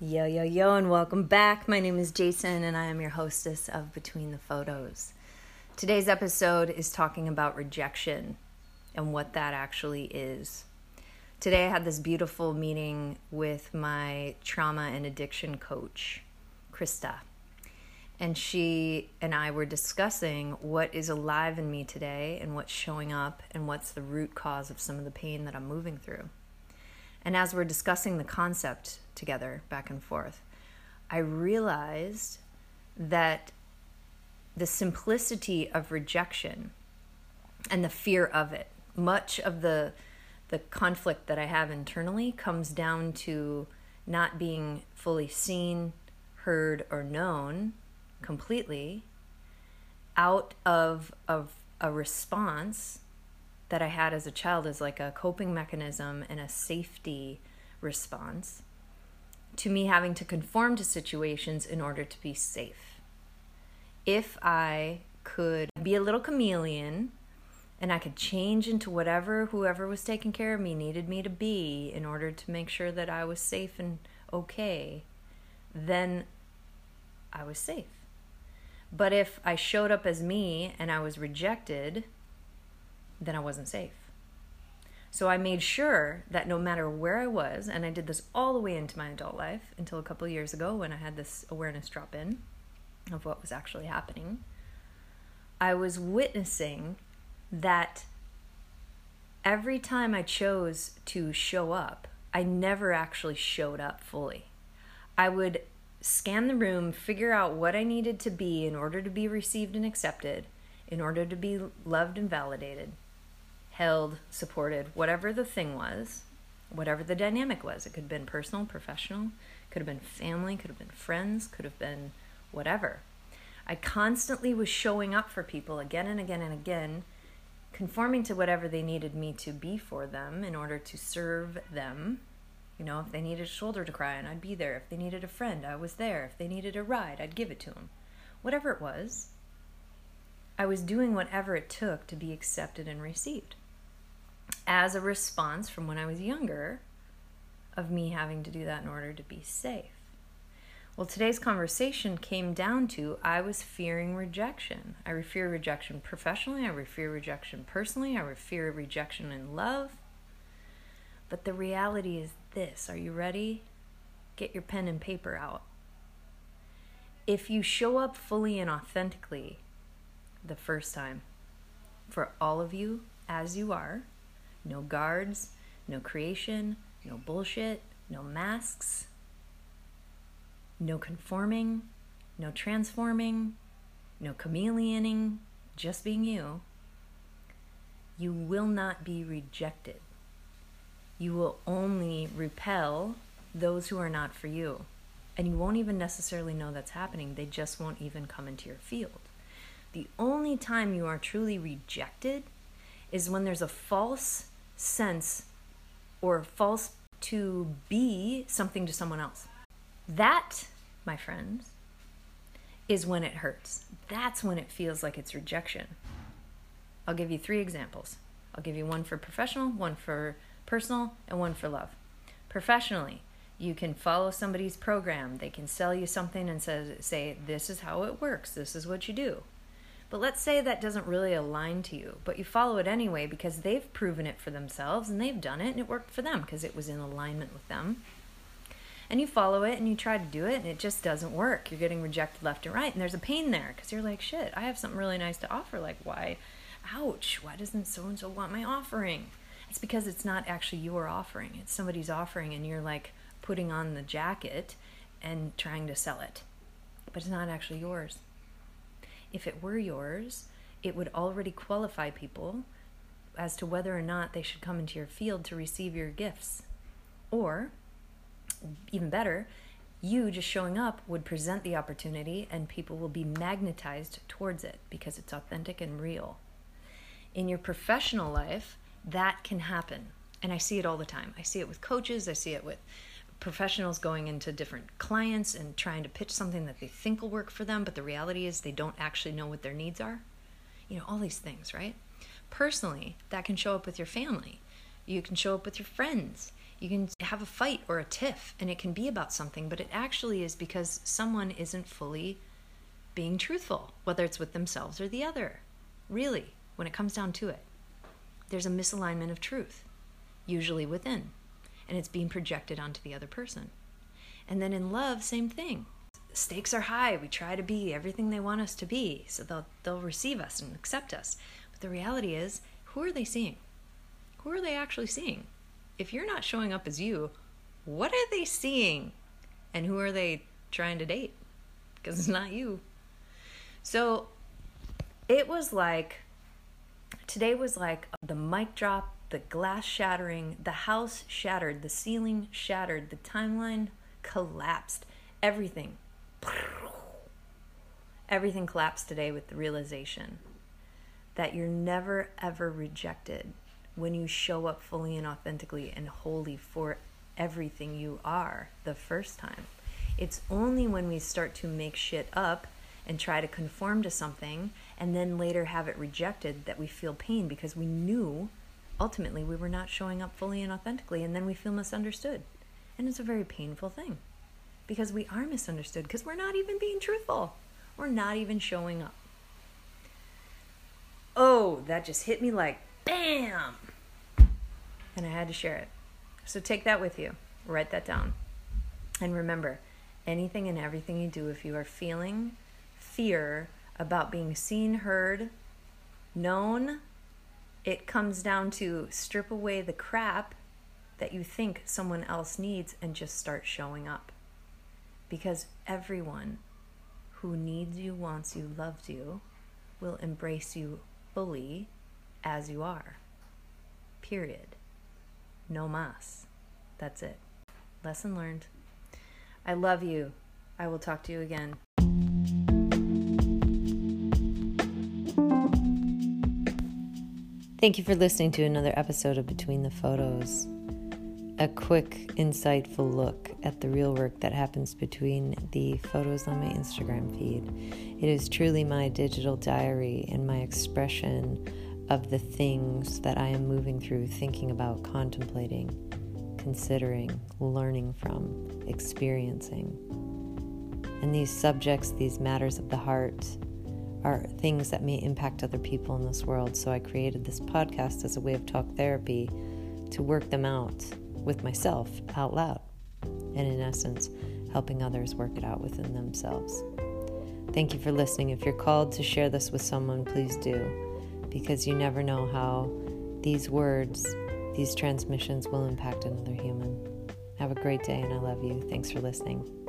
Yo, yo, yo, and welcome back. My name is Jason, and I am your hostess of Between the Photos. Today's episode is talking about rejection and what that actually is. Today, I had this beautiful meeting with my trauma and addiction coach, Krista. And she and I were discussing what is alive in me today and what's showing up and what's the root cause of some of the pain that I'm moving through. And as we're discussing the concept together back and forth, I realized that the simplicity of rejection and the fear of it, much of the the conflict that I have internally comes down to not being fully seen, heard, or known completely out of, of a response that I had as a child as like a coping mechanism and a safety response to me having to conform to situations in order to be safe. If I could be a little chameleon and I could change into whatever whoever was taking care of me needed me to be in order to make sure that I was safe and okay, then I was safe. But if I showed up as me and I was rejected, then I wasn't safe. So I made sure that no matter where I was, and I did this all the way into my adult life until a couple years ago when I had this awareness drop in of what was actually happening, I was witnessing that every time I chose to show up, I never actually showed up fully. I would scan the room, figure out what I needed to be in order to be received and accepted, in order to be loved and validated held, supported, whatever the thing was, whatever the dynamic was. It could have been personal, professional, could have been family, could have been friends, could have been whatever. I constantly was showing up for people again and again and again, conforming to whatever they needed me to be for them in order to serve them. You know, if they needed a shoulder to cry on, I'd be there. If they needed a friend, I was there. If they needed a ride, I'd give it to them. Whatever it was, I was doing whatever it took to be accepted and received as a response from when I was younger of me having to do that in order to be safe. Well, today's conversation came down to I was fearing rejection. I fear rejection professionally, I fear rejection personally, I fear rejection in love. But the reality is this are you ready? Get your pen and paper out. If you show up fully and authentically the first time, for all of you as you are, no guards, no creation, no bullshit, no masks, no conforming, no transforming, no chameleoning, just being you. You will not be rejected. You will only repel those who are not for you. And you won't even necessarily know that's happening. They just won't even come into your field. The only time you are truly rejected is when there's a false sense or false to be something to someone else. That, my friends, is when it hurts. That's when it feels like it's rejection. I'll give you three examples. I'll give you one for professional, one for personal, and one for love. Professionally, you can follow somebody's program. They can sell you something and say, say this is how it works. This is what you do. But let's say that doesn't really align to you, but you follow it anyway because they've proven it for themselves and they've done it and it worked for them because it was in alignment with them. And you follow it and you try to do it and it just doesn't work. You're getting rejected left and right and there's a pain there because you're like, shit, I have something really nice to offer. Like, why? Ouch, why doesn't so and so want my offering? It's because it's not actually your offering, it's somebody's offering and you're like putting on the jacket and trying to sell it. But it's not actually yours if it were yours, it would already qualify people as to whether or not they should come into your field to receive your gifts. Or, even better, you just showing up would present the opportunity and people will be magnetized towards it because it's authentic and real. In your professional life, that can happen. And I see it all the time. I see it with coaches, I see it with professionals going into different clients and trying to pitch something that they think will work for them, but the reality is they don't actually know what their needs are. you know, all these things, right? Personally, that can show up with your family. You can show up with your friends. You can have a fight or a tiff, and it can be about something, but it actually is because someone isn't fully being truthful, whether it's with themselves or the other. Really, when it comes down to it, there's a misalignment of truth, usually within, and it's being projected onto the other person. And then in love, same thing. Stakes are high. We try to be everything they want us to be, so they'll they'll receive us and accept us. But the reality is, who are they seeing? Who are they actually seeing? If you're not showing up as you, what are they seeing? And who are they trying to date? Because it's not you. So it was like today was like the mic drop, the glass shattering, the house shattered, the ceiling shattered, the timeline collapsed. Everything. Everything collapsed today with the realization that you're never ever rejected when you show up fully and authentically and wholly for everything you are the first time. It's only when we start to make shit up and try to conform to something and then later have it rejected that we feel pain because we knew ultimately we were not showing up fully and authentically and then we feel misunderstood. And it's a very painful thing because we are misunderstood because we're not even being truthful. We're not even showing up. Oh, that just hit me like bam. And I had to share it. So take that with you. Write that down. And remember, anything and everything you do, if you are feeling fear about being seen, heard, known, it comes down to strip away the crap that you think someone else needs and just start showing up. Because everyone who needs you, wants you, loves you, will embrace you fully as you are. Period. No mas. That's it. Lesson learned. I love you. I will talk to you again. Thank you for listening to another episode of Between the Photos. A quick, insightful look at the real work that happens between the photos on my Instagram feed. It is truly my digital diary and my expression of the things that I am moving through, thinking about, contemplating, considering, learning from, experiencing. And these subjects, these matters of the heart, are things that may impact other people in this world. So I created this podcast as a way of talk therapy to work them out with myself out loud. And in essence, helping others work it out within themselves. Thank you for listening. If you're called to share this with someone, please do, because you never know how these words, these transmissions will impact another human. Have a great day, and I love you. Thanks for listening.